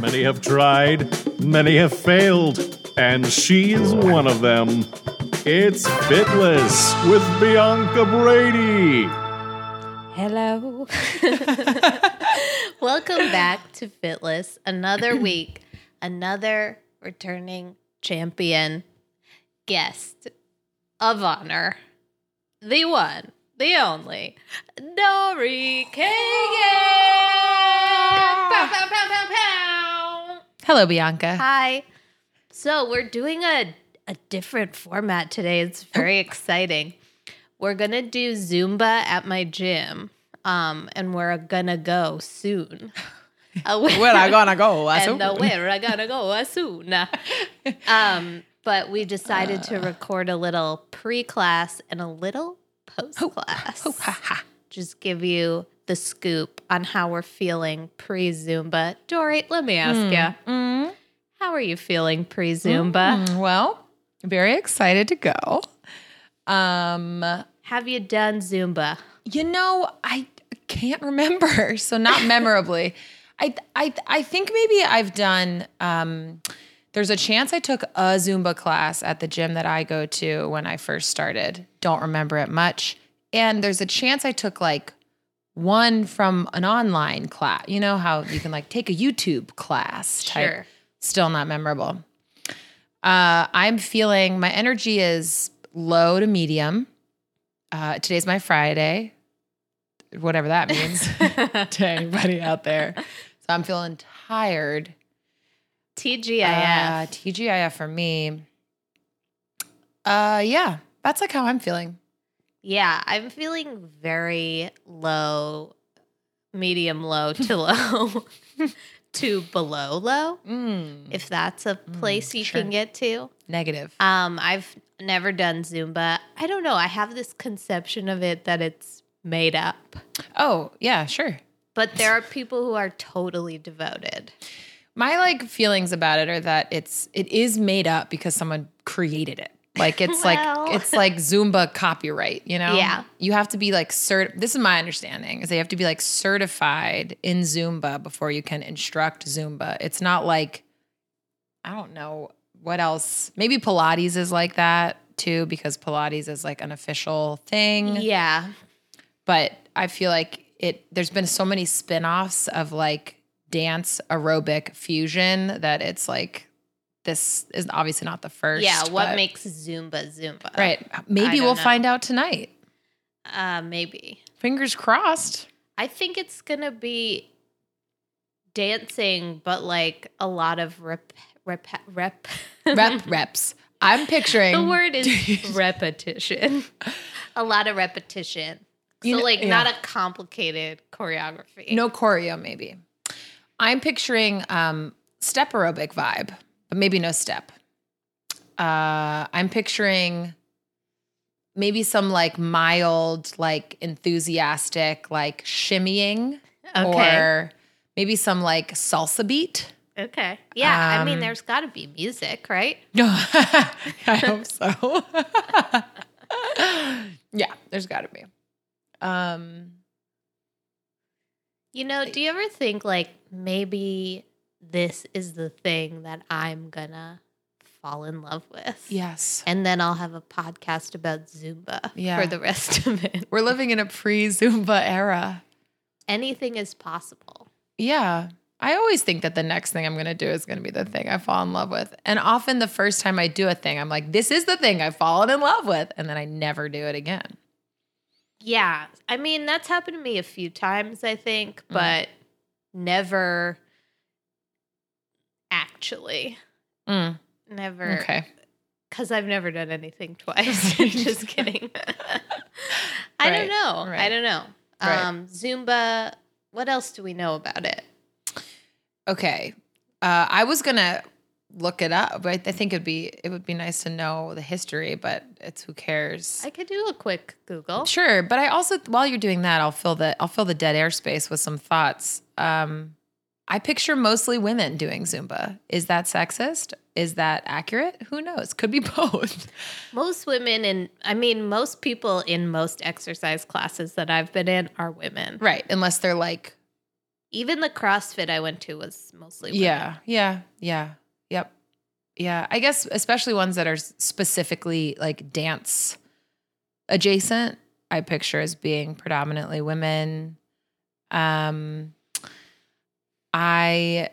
Many have tried, many have failed, and she is one of them. It's Fitless with Bianca Brady. Hello. Welcome back to Fitless. Another week, another returning champion guest of honor. The one, the only, Dory Kagan. Pow, pow, pow, pow, pow. Hello, Bianca. Hi. So we're doing a, a different format today. It's very exciting. We're gonna do Zumba at my gym. Um, and we're gonna go soon. Uh, Where I gonna go? I and the where I gotta go uh, soon. um, but we decided to record a little pre-class and a little post-class. Oh. Just give you the scoop on how we're feeling pre-Zumba. Dory, let me ask you, Mm, how are you feeling pre-Zumba? mm, well, very excited to go. Um, Have you done Zumba? you know, I can't remember, so not memorably. I I I think maybe I've done. Um, there's a chance I took a Zumba class at the gym that I go to when I first started. Don't remember it much. And there's a chance I took like one from an online class. You know how you can like take a YouTube class type. Sure. Still not memorable. Uh, I'm feeling my energy is low to medium. Uh, today's my Friday, whatever that means to anybody out there. So I'm feeling tired. TGIF. Uh, TGIF for me. Uh, yeah, that's like how I'm feeling. Yeah, I'm feeling very low, medium low to low to below low. Mm, If that's a place you sure. can get to. negative. Um, I've never done Zumba. I don't know. I have this conception of it that it's made up. Oh, yeah, sure. But there are people who are totally devoted. My like feelings about it are that it's it is made up because someone created it. Like it's Well. like it's like Zumba copyright, you know? Yeah. You have to be like cert this is my understanding, is they have to be like certified in Zumba before you can instruct Zumba. It's not like I don't know what else. Maybe Pilates is like that too, because Pilates is like an official thing Yeah. but I feel like it there's been so many spin-offs of like dance aerobic fusion that it's like this is obviously not the first. Yeah. What but- makes Zumba Zumba? Right. Maybe we'll know. find out tonight. Uh, maybe. Fingers crossed. I think it's gonna be dancing, but like a lot of rep, rep, rep. Rep reps. I'm picturing the word is repetition. a lot of repetition. So You know- like yeah. not a complicated choreography. no choreo maybe. I'm picturing um step aerobic vibe, but maybe no step. Uh I'm picturing maybe some like mild like enthusiastic like shimmying Okay. or maybe some like salsa beat. okay. Yeah. I mean, Um, there's got to be music, right? No, I hope so. yeah, there's got to be. Um, You know, do you ever think like maybe this is the thing that I'm gonna fall in love with? yes, And then I'll have a podcast about Zumba Yeah. for the rest of it. we're living in a pre-Zumba era. Anything is possible. Yeah. I always think that the next thing I'm going to do is going to be the thing I fall in love with. And often the first time I do a thing, I'm like, this is the thing I've fallen in love with. And then I never do it again. Yeah. I mean, that's happened to me a few times, I think, Mm. but never actually. Mm, Never. okay. Because I've never done anything twice. Just kidding. I Right, don't know. I don't know. Right. Um, Zumba, what else do we know about it? Okay. Uh, I was going to look it up, but I think it'd be it would be nice to know the history, but it's who cares. I could do a quick Google. Sure, but I also while you're doing that, I'll fill the I'll fill the dead airspace with some thoughts. Um, I picture mostly women doing Zumba. Is that sexist? Is that accurate? Who knows? Could be both. Most women, and I mean, most people in most exercise classes that I've been in are women. right, unless they're like Even the CrossFit I went to was mostly women. Yeah, yeah, yeah, yep, yeah. I guess especially ones that are specifically like dance adjacent. I picture as being predominantly women. Um, I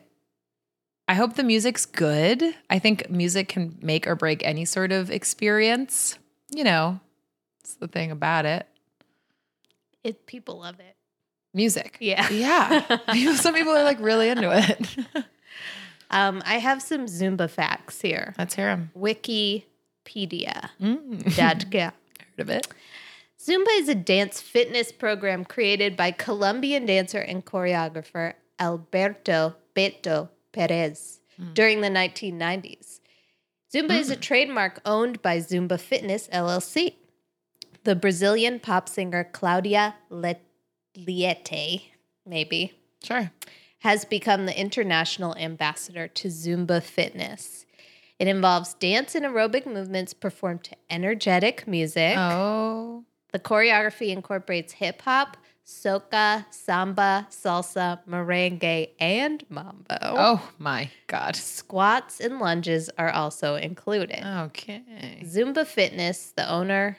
I hope the music's good. I think music can make or break any sort of experience. You know, it's the thing about it. It people love it. Music. Yeah. Yeah. Some people are like really into it. Um, I have some Zumba facts here. Let's hear them. Wikipedia. Mm. Heard of it? Zumba is a dance fitness program created by Colombian dancer and choreographer Alberto Beto Perez hmm. during the 1990s. Zumba is a hmm. trademark owned by Zumba Fitness LLC. The Brazilian pop singer Claudia Leitte, maybe, Sure. has become the international ambassador to Zumba Fitness. It involves dance and aerobic movements performed to energetic music. Oh. The choreography incorporates hip hop, soca, samba, salsa, merengue, and mambo. Oh my God. Squats and lunges are also included. Okay. Zumba Fitness, the owner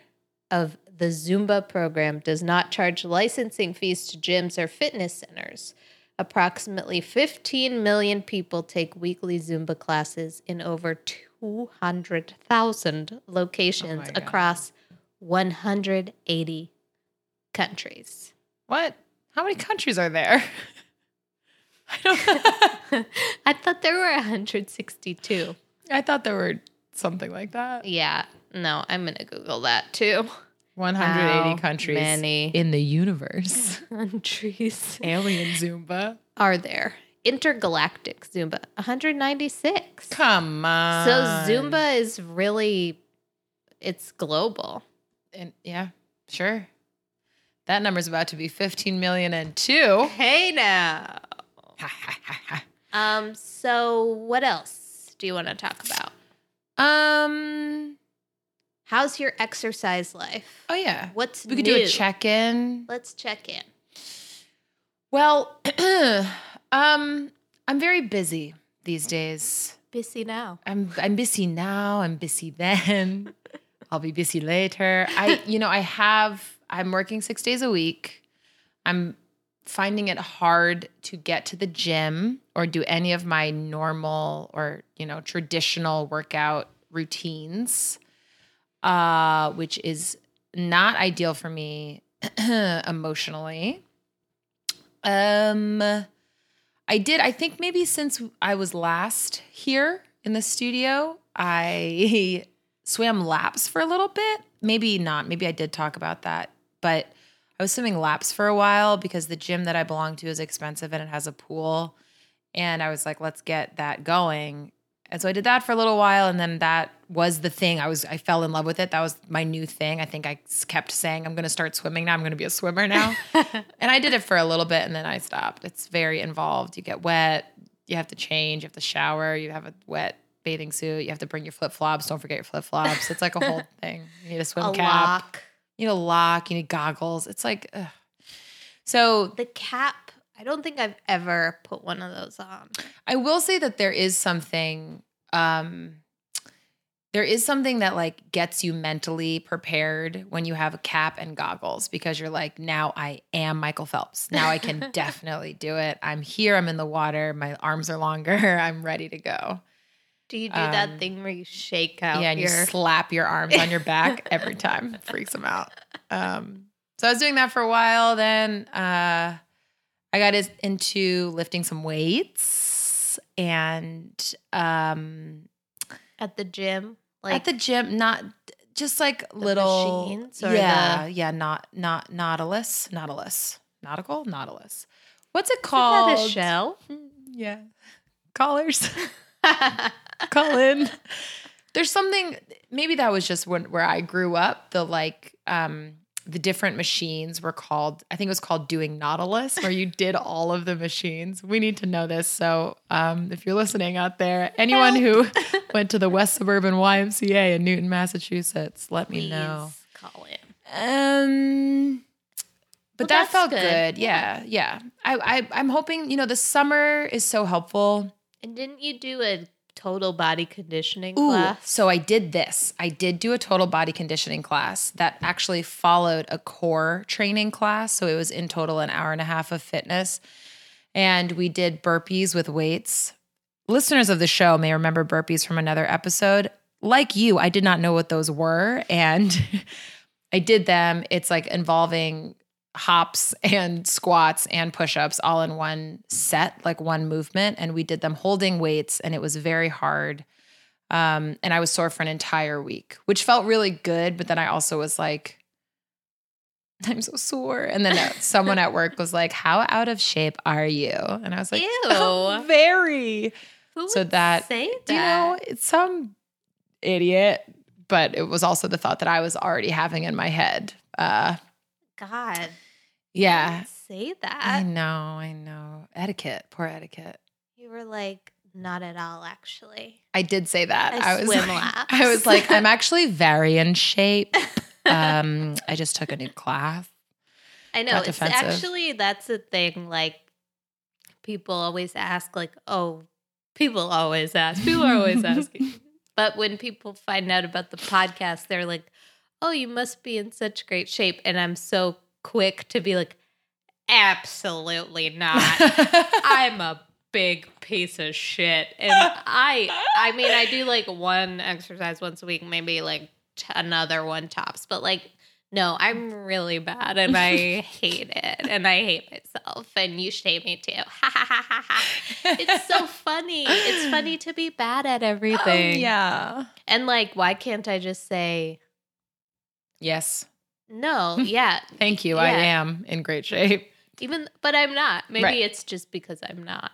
of the Zumba program, does not charge licensing fees to gyms or fitness centers. Approximately 15 million people take weekly Zumba classes in over 200,000 locations Oh across 180 countries. What? How many countries are there? I don't. I thought there were 162. I thought there were something like that. Yeah, no, I'm going to Google that too. 180 How countries many? in the universe. Countries. Alien Zumba. are there? Intergalactic Zumba, 196. Come on. So Zumba is really it's global. And yeah, sure. That number's about to be 15 million and two. Hey now. Um so what else do you want to talk about? um. How's your exercise life? Oh yeah. What's We could new? do a check in. Let's check in. Well, um, I'm very busy these days. Busy now. I'm I'm busy now. I'm busy then. I'll be busy later. I you know I have I'm working six days a week. I'm finding it hard to get to the gym or do any of my normal or you know traditional workout routines, uh, which is not ideal for me emotionally. Um, I did. I think maybe since I was last here in the studio, I swam laps for a little bit. Maybe not. Maybe I did talk about that, but I was swimming laps for a while because the gym that I belong to is expensive and it has a pool. And I was like, let's get that going. And so I did that for a little while, and then that was the thing. I was I fell in love with it. That was my new thing. I think I kept saying I'm going to start swimming now. I'm going to be a swimmer now. and I did it for a little bit, and then I stopped. It's very involved. You get wet. You have to change. You have to shower. You have a wet bathing suit. You have to bring your flip flops. Don't forget your flip flops. It's like a whole thing. You need a swim a cap. lock. You need a lock. You need goggles. It's like, ugh. so The cap. I don't think I've ever put one of those on. I will say that there is something um there is something that like gets you mentally prepared when you have a cap and goggles because you're like now I am Michael Phelps. Now I can definitely do it. I'm here, I'm in the water, my arms are longer, I'm ready to go. Do you do that Um, thing where you shake out yeah, and your you slap your arms on your back every time. Freaks them out. Um, so I was doing that for a while. Then uh, I got into lifting some weights and um, at the gym? Like at the gym, not just like little machines yeah, yeah, not not nautilus, nautilus, nautical, nautilus. What's it that called? shell? Yeah, collars. call in. There's something maybe that was just when where I grew up. The like um the different machines were called I think it was called doing Nautilus, where you did all of the machines. We need to know this. So um if you're listening out there, anyone who went to the West Suburban YMCA in Newton, Massachusetts, let me know. Please call in. Um But Well, that felt good. good. Yeah, yeah. I, I I'm hoping you know the summer is so helpful. And didn't you do a total body conditioning Ooh, class? so I did this. I did do a total body conditioning class that actually followed a core training class. So it was in total an hour and a half of fitness. And we did burpees with weights. Listeners of the show may remember burpees from another episode. Like you, I did not know what those were. And I did them. It's like involving hops and squats and push-ups all in one set, like one movement. And we did them holding weights, and it was very hard. Um, and I was sore for an entire week, which felt really good. But then I also was like, I'm so sore. And then uh, someone at work was like, How out of shape are you? And I was like, Ew. "Oh, very. Who so that- say that? You know, it's some idiot, but it was also the thought that I was already having in my head. Uh, God. yeah. Say that. I know, I know. Etiquette, poor etiquette. You were like, not at all, actually. I did say that. I I, was swim like, laps. I was like, I'm actually very in shape. Um, I just took a new class. I know. It's defensive. actually that's the thing. Like people always ask, like, oh, people always ask. People are always asking. But when people find out about the podcast, they're like, oh, you must be in such great shape. And I'm so quick to be like, absolutely not. I'm a big piece of shit. And I I mean, I do like one exercise once a week, maybe like t- another one tops, but like no, I'm really bad and I hate it and I hate myself and you shame me too. Ha ha ha ha ha. It's so funny. It's funny to be bad at everything. Oh, yeah. And like why can't I just say Yes. no, yeah, Thank you. I am in great shape. even but I'm not. Maybe Right. it's just because I'm not.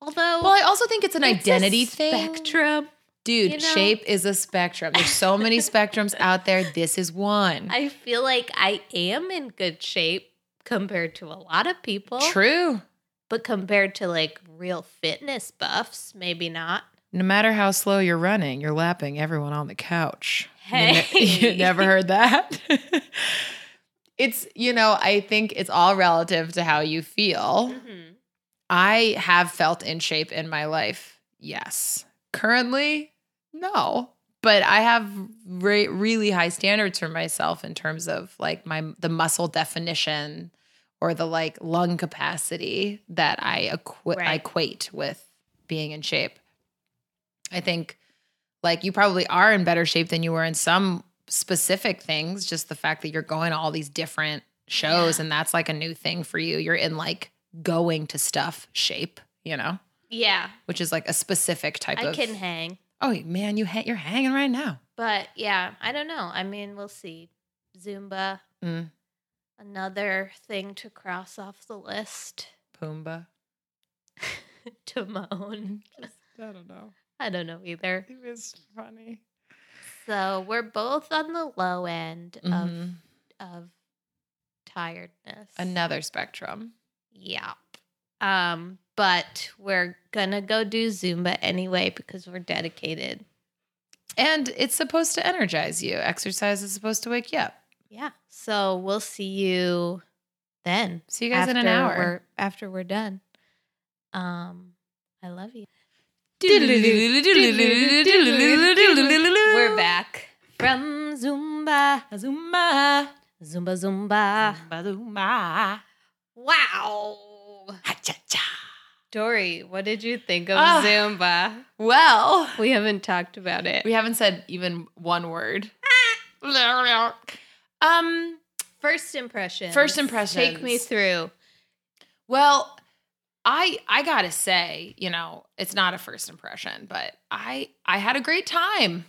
Although Well, I also think it's an it's identity thing. spectrum. Dude, you know? shape is a spectrum. There's so many spectrums out there. This is one. I feel like I am in good shape compared to a lot of people. True. But compared to like real fitness buffs, maybe not. No matter how slow you're running, you're lapping everyone on the couch. You ne- Hey. you never heard that? it's, you know, I think it's all relative to how you feel. Mm-hmm. I have felt in shape in my life. Yes. Currently, no. But I have re- really high standards for myself in terms of like my the muscle definition or the like lung capacity that I equi- I equate with being in shape. I think like you probably are in better shape than you were in some specific things, just the fact that you're going to all these different shows Yeah. and that's like a new thing for you. You're in like going to stuff shape, you know, Yeah, which is like a specific type of I of can hang. Oh man, you ha- you're hanging right now. But yeah, I don't know. I mean, we'll see. Zumba, Mm, another thing to cross off the list. Pumbaa. Timon. I don't know. I don't know either. It was funny. So we're both on the low end Mhm. of of tiredness. Another spectrum. Yep. Um, but we're gonna go do Zumba anyway because we're dedicated. And it's supposed to energize you. Exercise is supposed to wake you up. Yeah. So we'll see you then. See you guys in an hour. We're, after we're done. Um, I love you. We're back from Zumba. Zumba. Zumba Zumba. Zumba. Wow. Ha-cha-cha. Dory, what did you think of. Zumba? Well, We haven't talked about it. we haven't said even one word. um, First impression. First impression. Take me through. well, I I got to say, you know, it's not a first impression, but I I had a great time.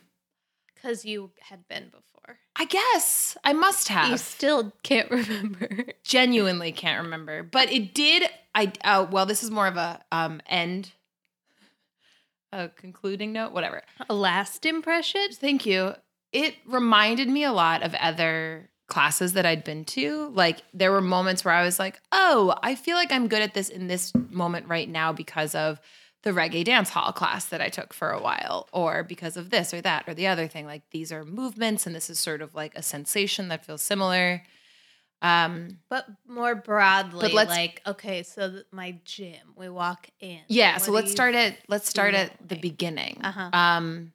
Because you had been before. I guess I must have. You still can't remember. genuinely can't remember but it did i uh, well this is more of a um end a concluding note whatever A last impression? thank you it reminded me a lot of other classes that i'd been to like there were moments where i was like oh i feel like i'm good at this in this moment right now because of the reggae dance hall class that i took for a while or because of this or that or the other thing like these are movements and this is sort of like a sensation that feels similar Um, But more broadly, But like, okay, so th- my gym, we walk in. yeah, What so let's start at let's start at the beginning. Uh-huh. Um,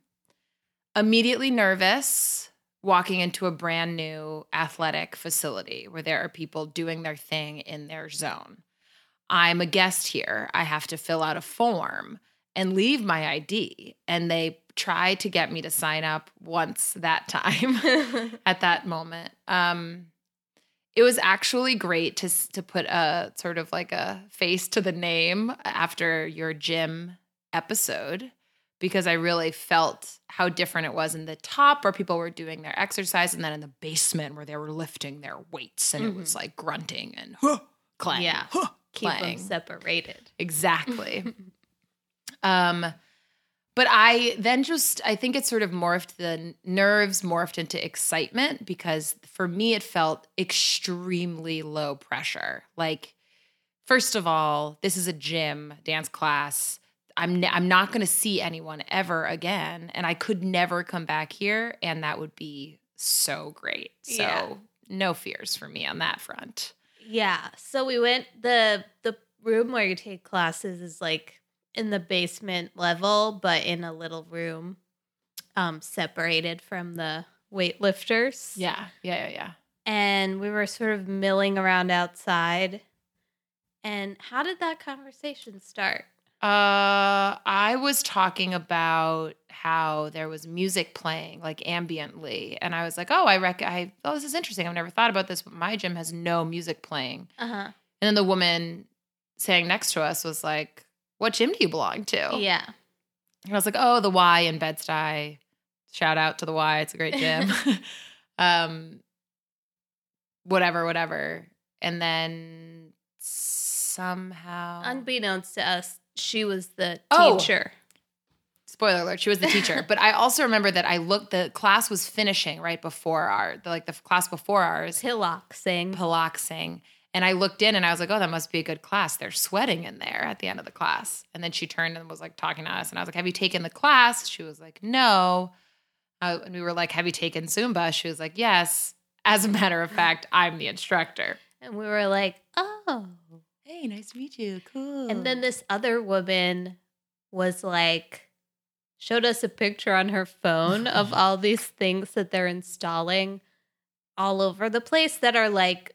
immediately nervous walking into a brand new athletic facility where there are people doing their thing in their zone. I'm a guest here. I have to fill out a form and leave my ID. And they try to get me to sign up once that time at that moment. Um, it was actually great to to put a sort of like a face to the name after your gym episode because I really felt how different it was in the top where people were doing their exercise and then in the basement where they were lifting their weights and it was like grunting and huh, clang, Yeah. huh, Keep clang. them separated. Exactly. um, but I then just I think it sort of morphed the nerves morphed into excitement because for me it felt extremely low pressure. Like first of all, this is a gym dance class. I'm I'm not going to see anyone ever again and I could never come back here and that would be so great. So Yeah. no fears for me on that front. Yeah. So we went the the room where you take classes is like in the basement level, but in a little room, um, separated from the weightlifters. Yeah. Yeah, yeah, yeah. And we were sort of milling around outside. And how did that conversation start? Uh, I was talking about how there was music playing like ambiently, and I was like, "Oh, I rec- I oh, this is interesting. I've never thought about this, but my gym has no music playing." Uh huh. And then the woman saying next to us was like, "What gym do you belong to?" Yeah. And I was like, "Oh, the Y in Bed Stuy. Shout out to the Y. It's a great gym." um, whatever, whatever. And then somehow, Unbeknownst to us, she was the Oh. teacher. spoiler alert, she was the teacher. but I also remember that I looked. The class was finishing right before our, the, like the class before ours, Hillock saying, Palaxing. And I looked in and I was like, oh, that must be a good class. They're sweating in there at the end of the class. And then she turned and was like talking to us. And I was like, have you taken the class? She was like, no. Uh, and we were like, have you taken Zumba? She was like, yes. As a matter of fact, I'm the instructor. and we were like, oh. Hey, nice to meet you. Cool. And then this other woman was like, showed us a picture on her phone of all these things that they're installing all over the place that are like,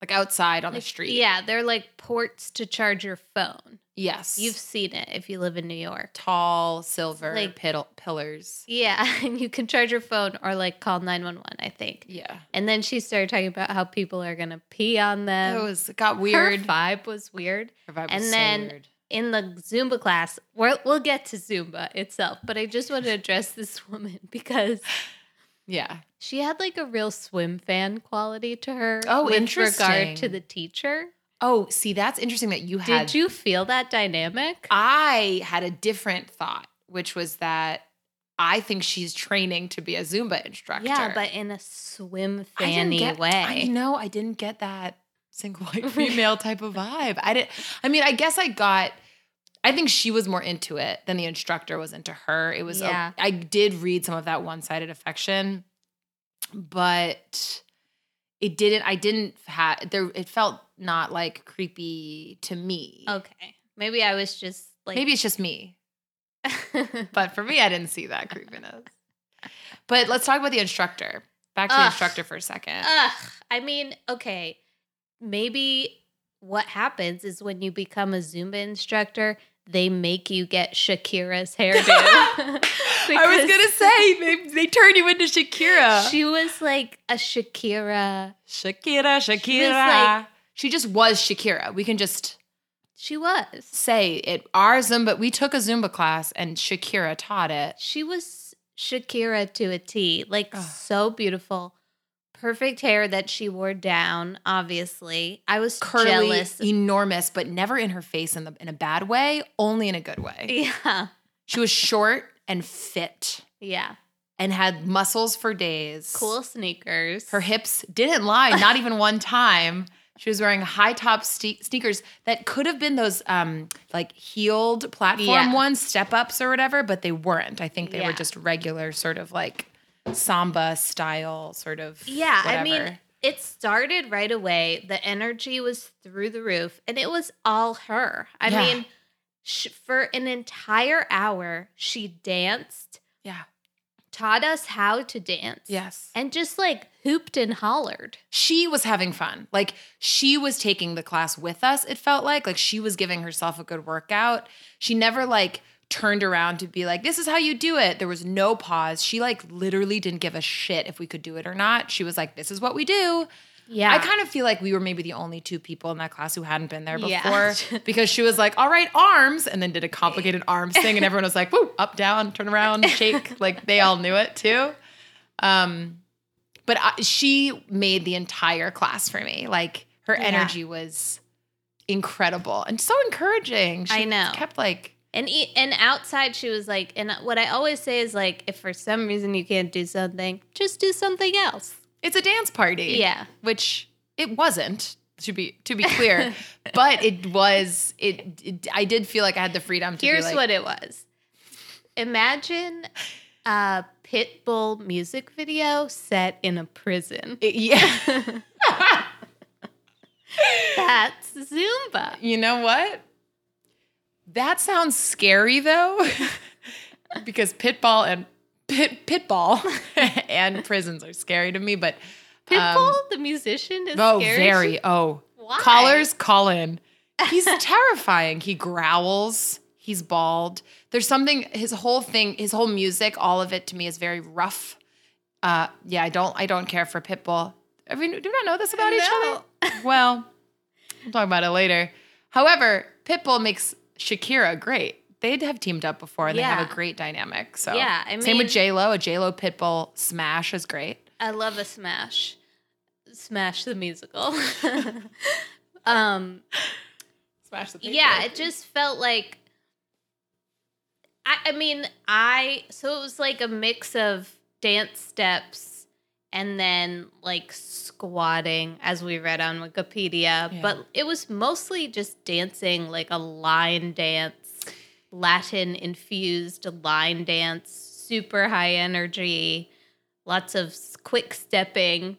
like outside on like- the street. Yeah, they're like ports to charge your phone. Yes. You've seen it if you live in New York. tall silver Like- piddle- pillars. Yeah, and you can charge your phone or like call 911, I think. Yeah. And then she started talking about how people are going to pee on them. it was it got weird. Her vibe was weird. Her vibe and was so then- weird. in the Zumba class, we're, we'll get to Zumba itself, but I just want to address this woman because Yeah. she had like a real Swimfan quality to her. Oh, with interesting. regard to the teacher. Oh, see, that's interesting that you had Did you feel that dynamic? I had a different thought, which was that I think she's training to be a Zumba instructor. yeah, but in a swim fanny get, way. I know I didn't get that single white female type of vibe. I didn't. I mean, I guess I got. I think she was more into it than the instructor was into her. It was. Yeah. I did read some of that one-sided affection, but it didn't. I didn't have there. It felt not like creepy to me. okay. Maybe I was just like Maybe it's just me. But for me, I didn't see that creepiness. But let's talk about the instructor. Back to the instructor for a second. Ugh. I mean, okay. Maybe what happens is when you become a Zumba instructor, they make you get Shakira's hairdo. I was gonna say they, they turn you into Shakira. She was like a Shakira. Shakira, Shakira. She like- she just was Shakira. We can just She was. say it. Our Zumba, we took a Zumba class and Shakira taught it. She was Shakira to a T. Like Ugh. so beautiful. Perfect hair that she wore down, obviously. I was Curly, jealous. enormous, but never in her face in the in a bad way, only in a good way. Yeah. She was short and fit Yeah. and had muscles for days. Cool sneakers. Her hips didn't lie, not even one time. She was wearing high top ste- sneakers that could have been those um like heeled platform Yeah. ones, step ups or whatever, but they weren't. I think they were just regular sort of like samba style sort of Yeah, I mean, it started right away. The energy was through the roof, and it was all her. I Yeah. mean, sh- for an entire hour, she danced, Yeah. taught us how to dance, Yes. and just like hooped and hollered. she was having fun. Like she was taking the class with us, it felt like. Like she was giving herself a good workout. She never like turned around to be like, this is how you do it. There was no pause. She like literally didn't give a shit if we could do it or not. She was like, this is what we do. Yeah, I kind of feel like we were maybe the only two people in that class who hadn't been there Yeah. before because she was like, all right, arms, and then did a complicated arms thing. And everyone was like, woo, up, down, turn around, shake. like they all knew it too. Um, but I, she made the entire class for me. Like her Yeah. energy was incredible and so encouraging. She I know. Kept like, And and outside, she was like, and what I always say is like, if for some reason you can't do something, just do something else. it's a dance party. Yeah. which it wasn't to be to be clear, but it was. It, it. I did feel like I had the freedom to. be Here's like, what it was. Imagine a Pitbull music video set in a prison. It- yeah. That's Zumba. you know what? That sounds scary though, because pitball and pit pitball and prisons are scary to me. But Pitbull, um, the musician, is oh, scary. very oh, Why? callers call in. He's terrifying. He growls. He's bald. There's something. His whole thing, his whole music, all of it to me is very rough. Uh, yeah, I don't. I don't care for pitbull. I mean, do we not know this about each other? Well, we'll talk about it later. However, Pitbull makes Shakira great. They'd have teamed up before and they have a great dynamic. So Yeah, I same with mean- J Lo. A J Lo Pitbull smash is great. I love a smash. Smash the musical. um, Smash the yeah, it just felt like I, I mean, I so it was like a mix of dance steps and then like squatting as we read on Wikipedia, Yeah. but it was mostly just dancing like a line dance, Latin infused line dance, super high energy, lots of quick stepping.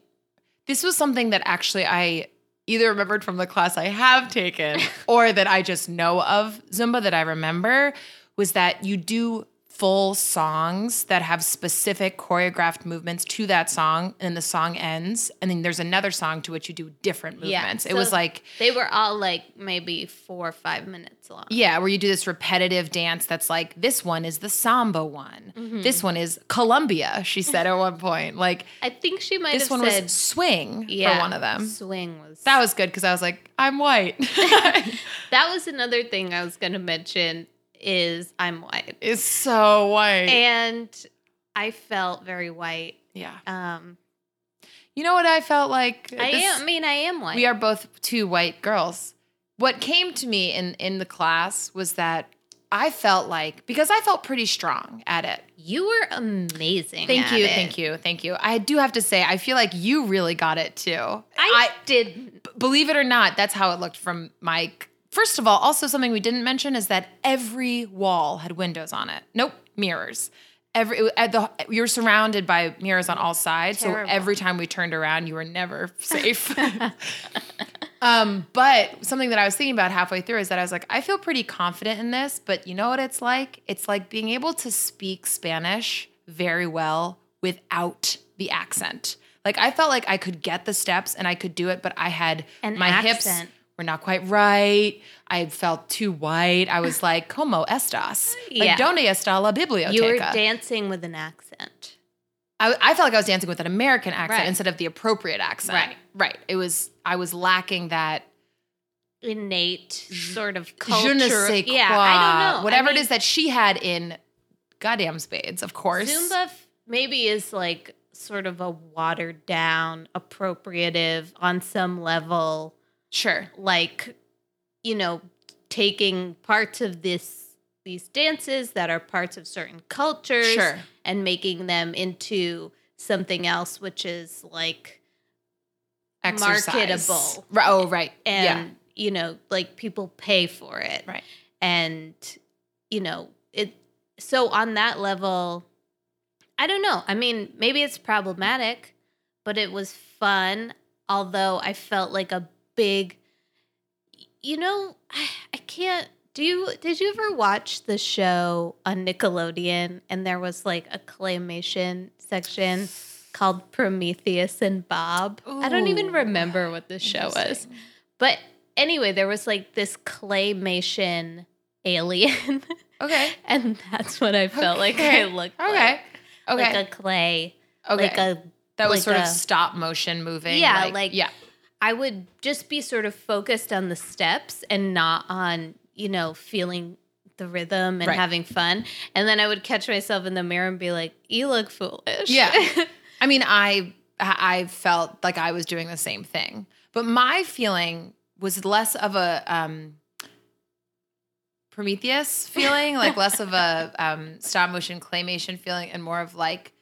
This was something that actually I either remembered from the class I have taken or that I just know of Zumba that I remember was that you do full songs that have specific choreographed movements to that song and the song ends and then there's another song to which you do different Yeah, movements. it so- was like They were all like maybe four or five minutes long. yeah, where you do this repetitive dance that's like this one is the samba one. Mm-hmm. This one is Columbia, she said at one point. Like I think she might this have one said was swing yeah, for one of them. Swing was That was good because I was like, I'm white. that was another thing I was going to mention is I'm white, it's so white. and I felt very white. yeah. Um, You know what I felt like? I This- am. I mean, I am white. We are both two white girls. What came to me in in the class was that I felt like because I felt pretty strong at it. You were amazing. Thank you, it. thank you, thank you. I do have to say, I feel like you really got it too. I, did. b- believe it or not, that's how it looked from my. First of all, also something we didn't mention is that every wall had windows on it. Nope, mirrors. Every at the you were surrounded by mirrors on all sides, Terrible. so every time we turned around, you were never safe. um, but something that I was thinking about halfway through is that I was like, I feel pretty confident in this, but you know what it's like? It's like being able to speak Spanish very well without the accent. Like I felt like I could get the steps and I could do it, but I had An my hips accent. Were not quite right. I felt too white. I was like, "Como estas? Yeah. Like, donde está la biblioteca?" You were dancing with an accent. I, I felt like I was dancing with an American accent Right. instead of the appropriate accent. Right. Right. It was. I was lacking that Innate sort of je culture. ne sais quoi. yeah, I don't know. Whatever I mean, it is that she had in goddamn spades, of course. Zumba f- maybe is like sort of a watered down, appropriative on some level, Sure. like, you know, taking parts of this these dances that are parts of certain cultures Sure. and making them into something else which is like Exercise. Marketable. Right. Oh, right. and yeah. you know like people pay for it Right. and you know it so on that level i don't know i mean maybe it's problematic but it was fun although I felt like a big you know, I, I can't do you did you ever watch the show on Nickelodeon and there was like a claymation section called Prometheus and Bob? I don't even remember what the show was. But anyway, there was like this claymation alien. Okay. and that's what I felt like I looked Okay. like. Okay. Like a clay. okay. Like a that was like sort a- of stop motion moving. Yeah, like- yeah. I would just be sort of focused on the steps and not on, you know, feeling the rhythm and Right. having fun. And then I would catch myself in the mirror and be like, you look foolish. Yeah. I mean, I I felt like I was doing the same thing, but my feeling was less of a um, Prometheus feeling, like less of a um, stop motion claymation feeling, and more of like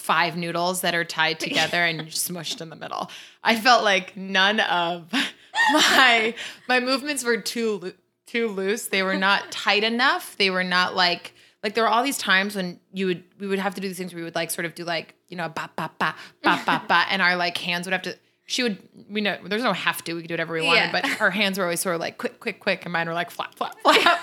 five noodles that are tied together and smushed in the middle. I felt like none of my my movements were too too loose. They were not tight enough. They were not like like there were all these times when you would we would have to do these things where we would like sort of do like you know ba ba ba ba ba ba and our like hands would have to she would we know there's no have to we could do whatever we wanted Yeah. but her hands were always sort of like quick quick quick and mine were like flap flap flap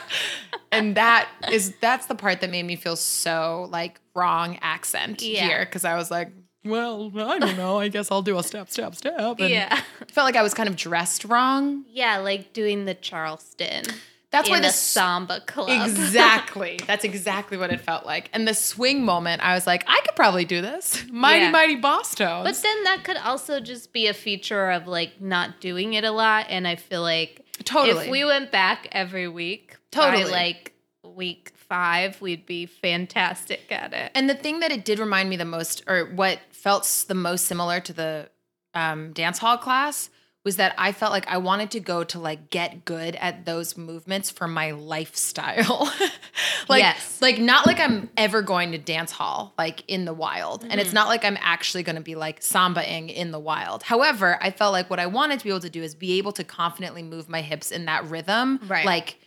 and that is that's the part that made me feel so like wrong accent Yeah. here because I was like well I don't know I guess I'll do a step step step and yeah. felt like I was kind of dressed wrong Yeah, like doing the Charleston. That's why a the samba club. Exactly. That's exactly what it felt like. And the swing moment, I was like, I could probably do this. Mighty, Yeah. mighty Bosstones. But then that could also just be a feature of like not doing it a lot. And I feel like totally. if we went back every week, Totally. by like week five, we'd be fantastic at it. and the thing that it did remind me the most, or what felt the most similar to the um, dance hall class, was that I felt like I wanted to go to like get good at those movements for my lifestyle. like, Yes. like not like I'm ever going to dance hall like in the wild, and Mm-hmm. it's not like I'm actually going to be like sambaing in the wild. However, I felt like what I wanted to be able to do is be able to confidently move my hips in that rhythm, Right. Like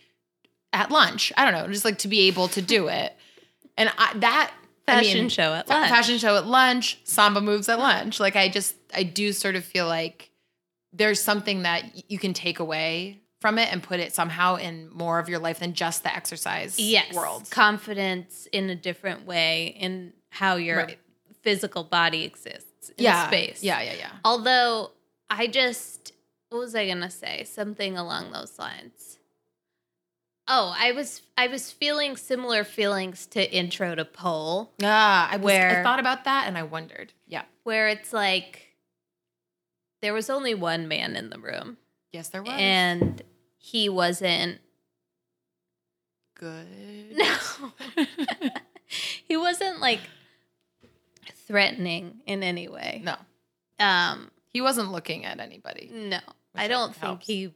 at lunch, I don't know, just like to be able to do it, and I, that. I Fashion mean, show at lunch. fashion show at lunch, samba moves at lunch. Like I just, I do sort of feel like there's something that you can take away from it and put it somehow in more of your life than just the exercise yes. world. Confidence in a different way in how your Right. physical body exists in yeah, space. Yeah, yeah, yeah. Although I just what was I gonna say? Something along those lines. Oh, I was I was feeling similar feelings to intro to pole, Yeah, I, was, I thought about that and I wondered. Yeah. where it's like there was only one man in the room. Yes, there was. And he wasn't good. no. he wasn't like threatening in any way. No, Um he wasn't looking at anybody. no. I don't think think he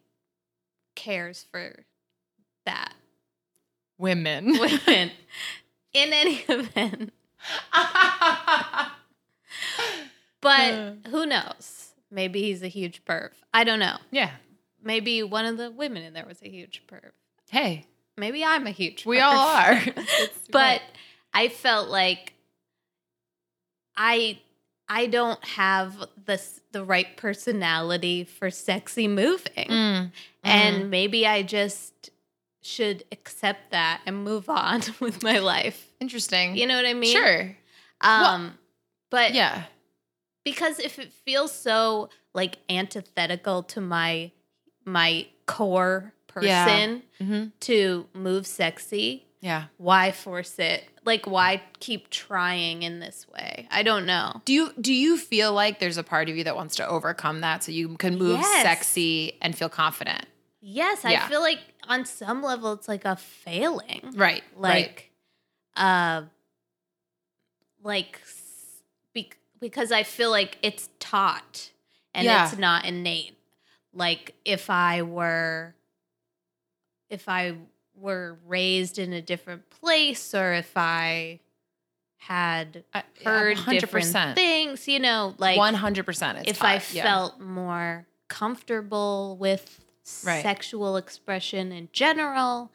cares for that. Women. women. In any event, but who knows? Maybe he's a huge perv. I don't know. yeah. Maybe one of the women in there was a huge perv. Hey, Maybe I'm a huge. we perv. all are. But I felt like I I don't have the the right personality for sexy moving, Mm, and maybe I just should accept that and move on with my life. interesting. You know what I mean? Sure. Um, but Yeah. Because if it feels so like antithetical to my my core Yeah. person Mm-hmm. to move sexy, Yeah. why force it? Like why keep trying in this way? I don't know. Do you do you feel like there's a part of you that wants to overcome that so you can move Yes. sexy and feel confident? Yes, Yeah. I feel like on some level it's like a failing. Right. Like uh like bec- because I feel like it's taught and Yeah. it's not innate. Like if I were if I were raised in a different place or if I had heard hundred different things, you know, like One hundred percent. if I felt more comfortable with Right. sexual expression in general,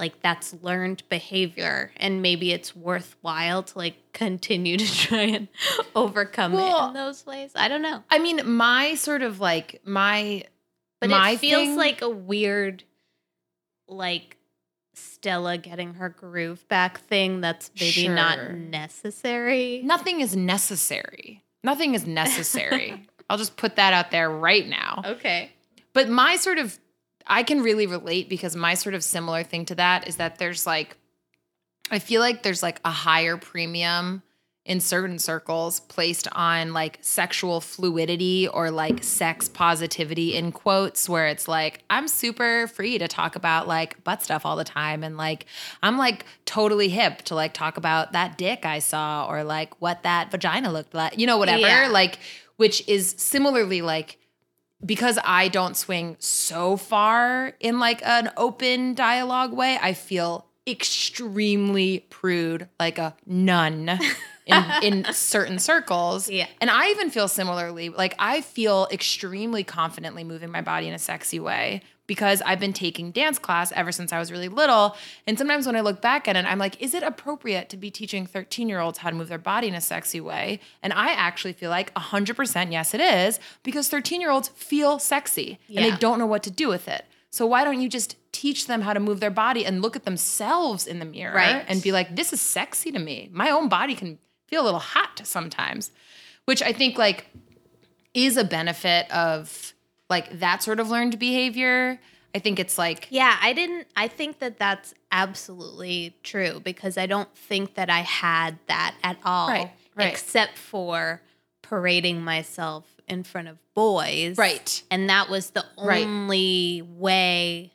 like that's learned behavior and maybe it's worthwhile to like continue to try and overcome it in those ways. I don't know. I mean, my sort of like my But my it feels thing- like a weird like Stella getting her groove back thing that's maybe Sure. not necessary. nothing is necessary. Nothing is necessary. I'll just put that out there right now. Okay. But my sort of, I can really relate because my sort of similar thing to that is that there's like, I feel like there's like a higher premium in certain circles placed on like sexual fluidity or like sex positivity in quotes, where it's like, I'm super free to talk about like butt stuff all the time. And like, I'm like totally hip to like talk about that dick I saw or like what that vagina looked like, you know, whatever. Yeah. Like, which is similarly like, because I don't swing so far in like an open dialogue way, I feel extremely prude, like a nun in, in certain circles. Yeah. And I even feel similarly, like I feel extremely confidently moving my body in a sexy way because I've been taking dance class ever since I was really little. And sometimes when I look back at it, I'm like, is it appropriate to be teaching 13 year olds how to move their body in a sexy way? And I actually feel like 100% yes, it is because 13 year olds feel sexy and they don't know what to do with it. So why don't you just teach them how to move their body and look at themselves in the mirror Right. and be like, this is sexy to me. My own body can feel a little hot sometimes, which I think like is a benefit of like that sort of learned behavior. I think it's like Yeah, I didn't I think that that's absolutely true because I don't think that I had that at all Right, right. except for parading myself in front of boys. right. And that was the Right. only way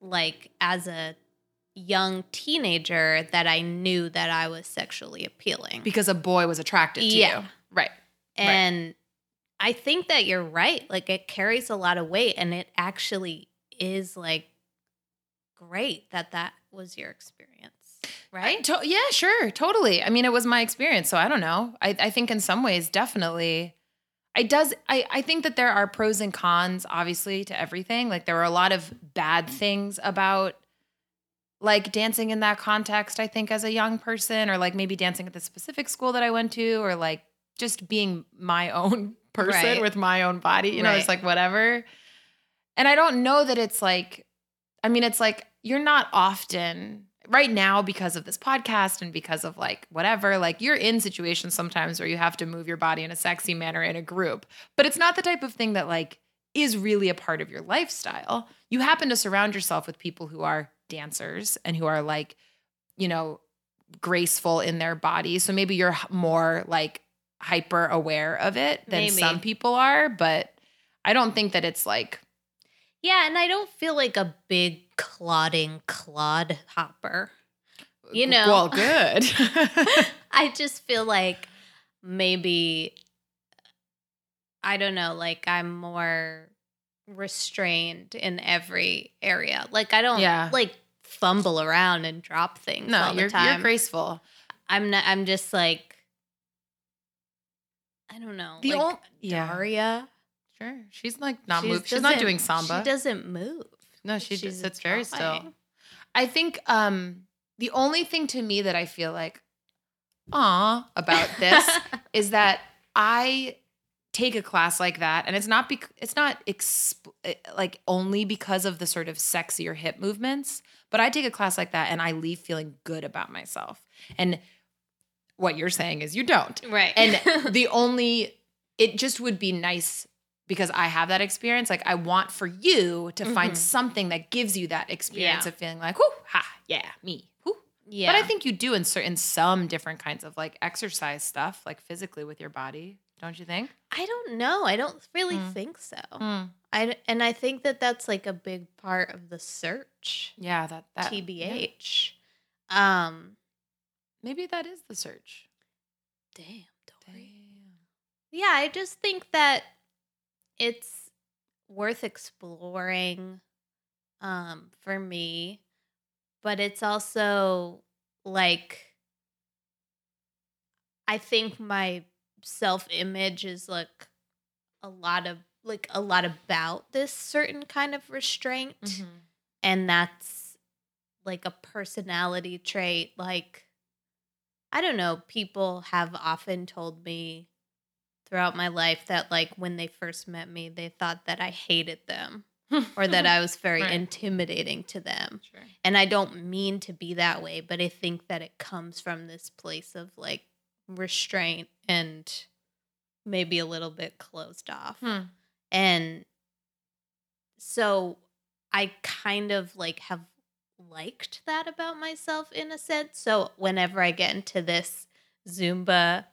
like as a young teenager that I knew that I was sexually appealing. Because a boy was attracted to Yeah. you. Right. And I think that you're right. Like it carries a lot of weight and it actually is like great that that was your experience. Right? To- yeah, sure, totally. I mean, it was my experience, so I don't know. I, I think in some ways, definitely, it does. I, I think that there are pros and cons, obviously, to everything. Like there were a lot of bad things about like dancing in that context. I think as a young person, or like maybe dancing at the specific school that I went to, or like just being my own person Right. with my own body. You know, it's like whatever. And I don't know that it's like, I mean, it's like you're not often right now because of this podcast and because of like whatever, like you're in situations sometimes where you have to move your body in a sexy manner in a group, but it's not the type of thing that like is really a part of your lifestyle. You happen to surround yourself with people who are dancers and who are like, you know, graceful in their bodies. So maybe you're more like hyper aware of it than Maybe. some people are, but I don't think that it's like Yeah, and I don't feel like a big clodding clod hopper. You know. well, good. I just feel like maybe I don't know, like I'm more restrained in every area. Like I don't Yeah. like fumble around and drop things no, all the you're time. you're graceful. I'm not I'm just like I don't know. The like ol- yeah. Daria. Sure. She's like not she's move. She's not doing samba. She doesn't move. no, she she's just sits very still. I think um the only thing to me that I feel like ah about this is that I take a class like that and it's not bec- it's not exp- eh, like only because of the sort of sexier hip movements, but I take a class like that and I leave feeling good about myself. And what you're saying is you don't. Right. And the only it just would be nice because I have that experience. Like I want for you to find Mhm. something that gives you that experience Yeah. of feeling like, whoo, ha, yeah, me. Whoo. yeah. But I think you do in certain some different kinds of like exercise stuff, like physically with your body. Don't you think? I don't know. I don't really Mm. think so. I and I think that that's like a big part of the search. Yeah, that that yeah. TBH. Um, Maybe that is the search. damn, Dory. Yeah, I just think that it's worth exploring um for me, but it's also like I think my self-image is like a lot of like a lot about this certain kind of restraint Mm-hmm. and that's like a personality trait. Like, I don't know, people have often told me throughout my life that, like, when they first met me, they thought that I hated them or that I was very Right. intimidating to them. Sure. And I don't mean to be that way, but I think that it comes from this place of like restraint and maybe a little bit closed off. Hmm. And so I kind of like have liked that about myself in a sense. So whenever I get into this Zumba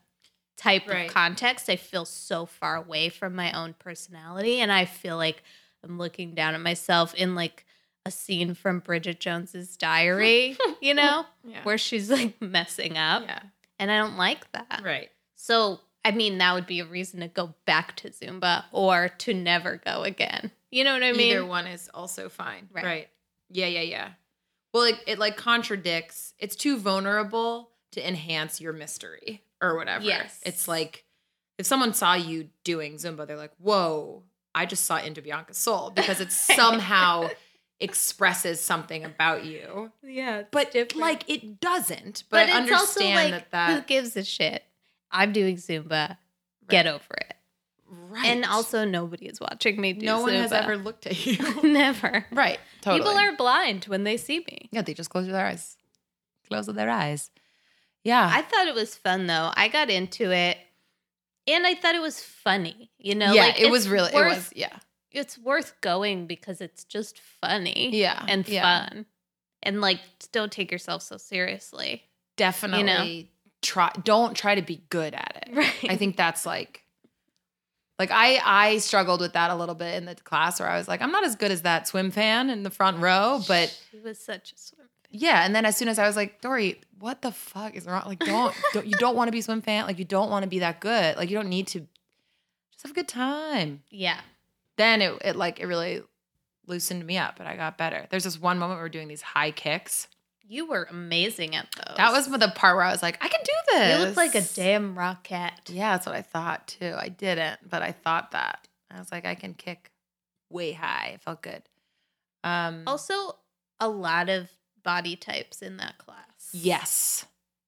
type Right. of context, I feel so far away from my own personality and I feel like I'm looking down at myself in like a scene from Bridget Jones's diary, you know, Yeah. where she's like messing up. yeah. And I don't like that. Right. So, I mean, that would be a reason to go back to Zumba or to never go again. You know what I mean? Either one is also fine. Right. Right. Yeah, yeah, yeah. Well, it, it like contradicts. It's too vulnerable to enhance your mystery or whatever. Yes. It's like if someone saw you doing Zumba, they're like, "Whoa, I just saw into Bianca's soul," because it somehow expresses something about you. Yeah, But like it doesn't. But, I it's also understand like, that who that gives a shit? I'm doing Zumba. Get over it. right. And also, nobody is watching me do no one has ever looked at you. Never. right. Totally. People are blind when they see me. Yeah, they just close their eyes. Close their eyes. Yeah. I thought it was fun though. I got into it, and I thought it was funny. You know, yeah, like, it was really worth- it was yeah. It's worth going because it's just funny. Yeah. and yeah. fun, and like don't take yourself so seriously. Definitely You know? try don't try to be good at it. Right. I think that's like like I I struggled with that a little bit in the class where I was like, I'm not as good as that Swimfan in the front row, but she was such a swim. fan. yeah. And then as soon as I was like, Dory, what the fuck is wrong? Like, don't, don't you don't want to be Swimfan? Like, you don't want to be that good. Like, you don't need to just have a good time. Yeah, then it, it like it really loosened me up and I got better. There's this one moment we were doing these high kicks. You were amazing at those. That was the part where I was like, I can do this. You look like a damn rocket. Yeah, that's what I thought too. I didn't, but I thought that. I was like, I can kick way high. It felt good. Um Also, a lot of body types in that class. yes.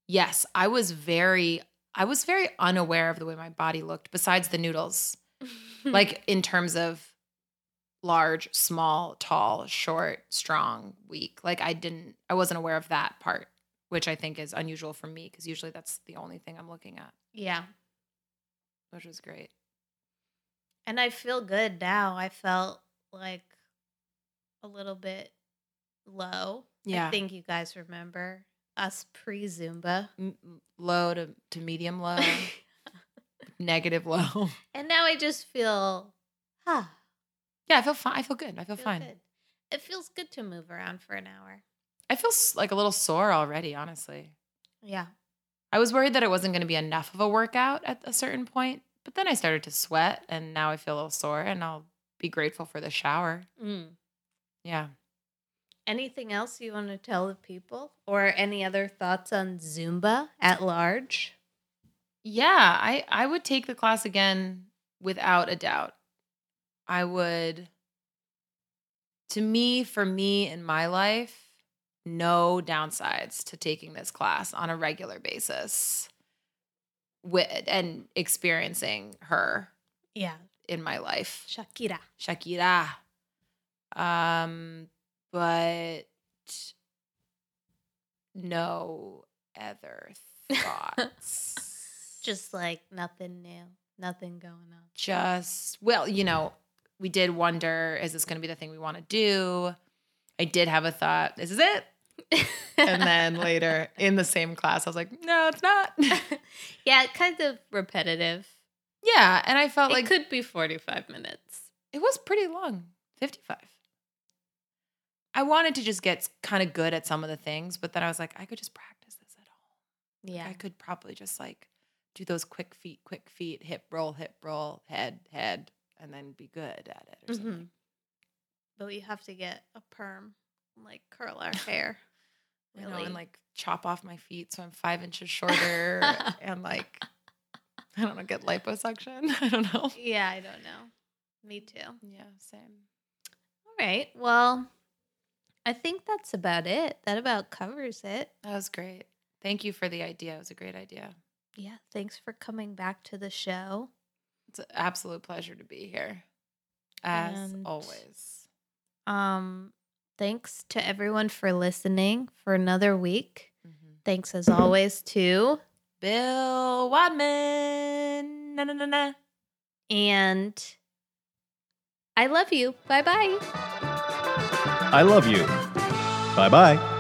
Yes. I was very I was very unaware of the way my body looked besides the noodles. like in terms of large, small, tall, short, strong, weak. Like I didn't I wasn't aware of that part, which I think is unusual for me because usually that's the only thing I'm looking at, yeah, which was great. and I feel good now. I felt like a little bit low. Yeah. I think you guys remember us pre Zumba. M- low to, to medium low, negative low. and now I just feel, ah, Yeah, I feel fine. I feel good. I feel, feel fine. good. It feels good to move around for an hour. I feel like a little sore already, honestly. Yeah. I was worried that it wasn't going to be enough of a workout at a certain point, but then I started to sweat and now I feel a little sore and I'll be grateful for the shower. Mm. Yeah. Anything else you want to tell the people, or any other thoughts on Zumba at large? Yeah, I I would take the class again without a doubt. I would to me for me in my life no downsides to taking this class on a regular basis with and experiencing her Yeah, in my life. Shakira. Shakira. Um but no other thoughts. Just like nothing new, nothing going on. just well, you know, we did wonder is this going to be the thing we want to do? I did have a thought, this is it. And then later in the same class, I was like, no, it's not. yeah, kind of repetitive. yeah. And I felt it like it could be 45 minutes. it was pretty long 55. I wanted to just get kind of good at some of the things, but then I was like, I could just practice this at home. Yeah. I could probably just like do those quick feet, quick feet, hip roll, hip roll, head, head, and then be good at it or Mhm. something. But we have to get a perm, like curl our hair. You know, Really. and like chop off my feet so I'm five inches shorter and like I don't know, get liposuction. I don't know. yeah, I don't know. Me too. Yeah, same. All right. Well, I think that's about it. That about covers it. That was great. Thank you for the idea. It was a great idea. Yeah. Thanks for coming back to the show. It's an absolute pleasure to be here, as And- always. Um, thanks to everyone for listening for another week. Mhm. Thanks as always to Bill Wadman. Na, na, na, na. and I love you. Bye bye. I love you. Bye bye.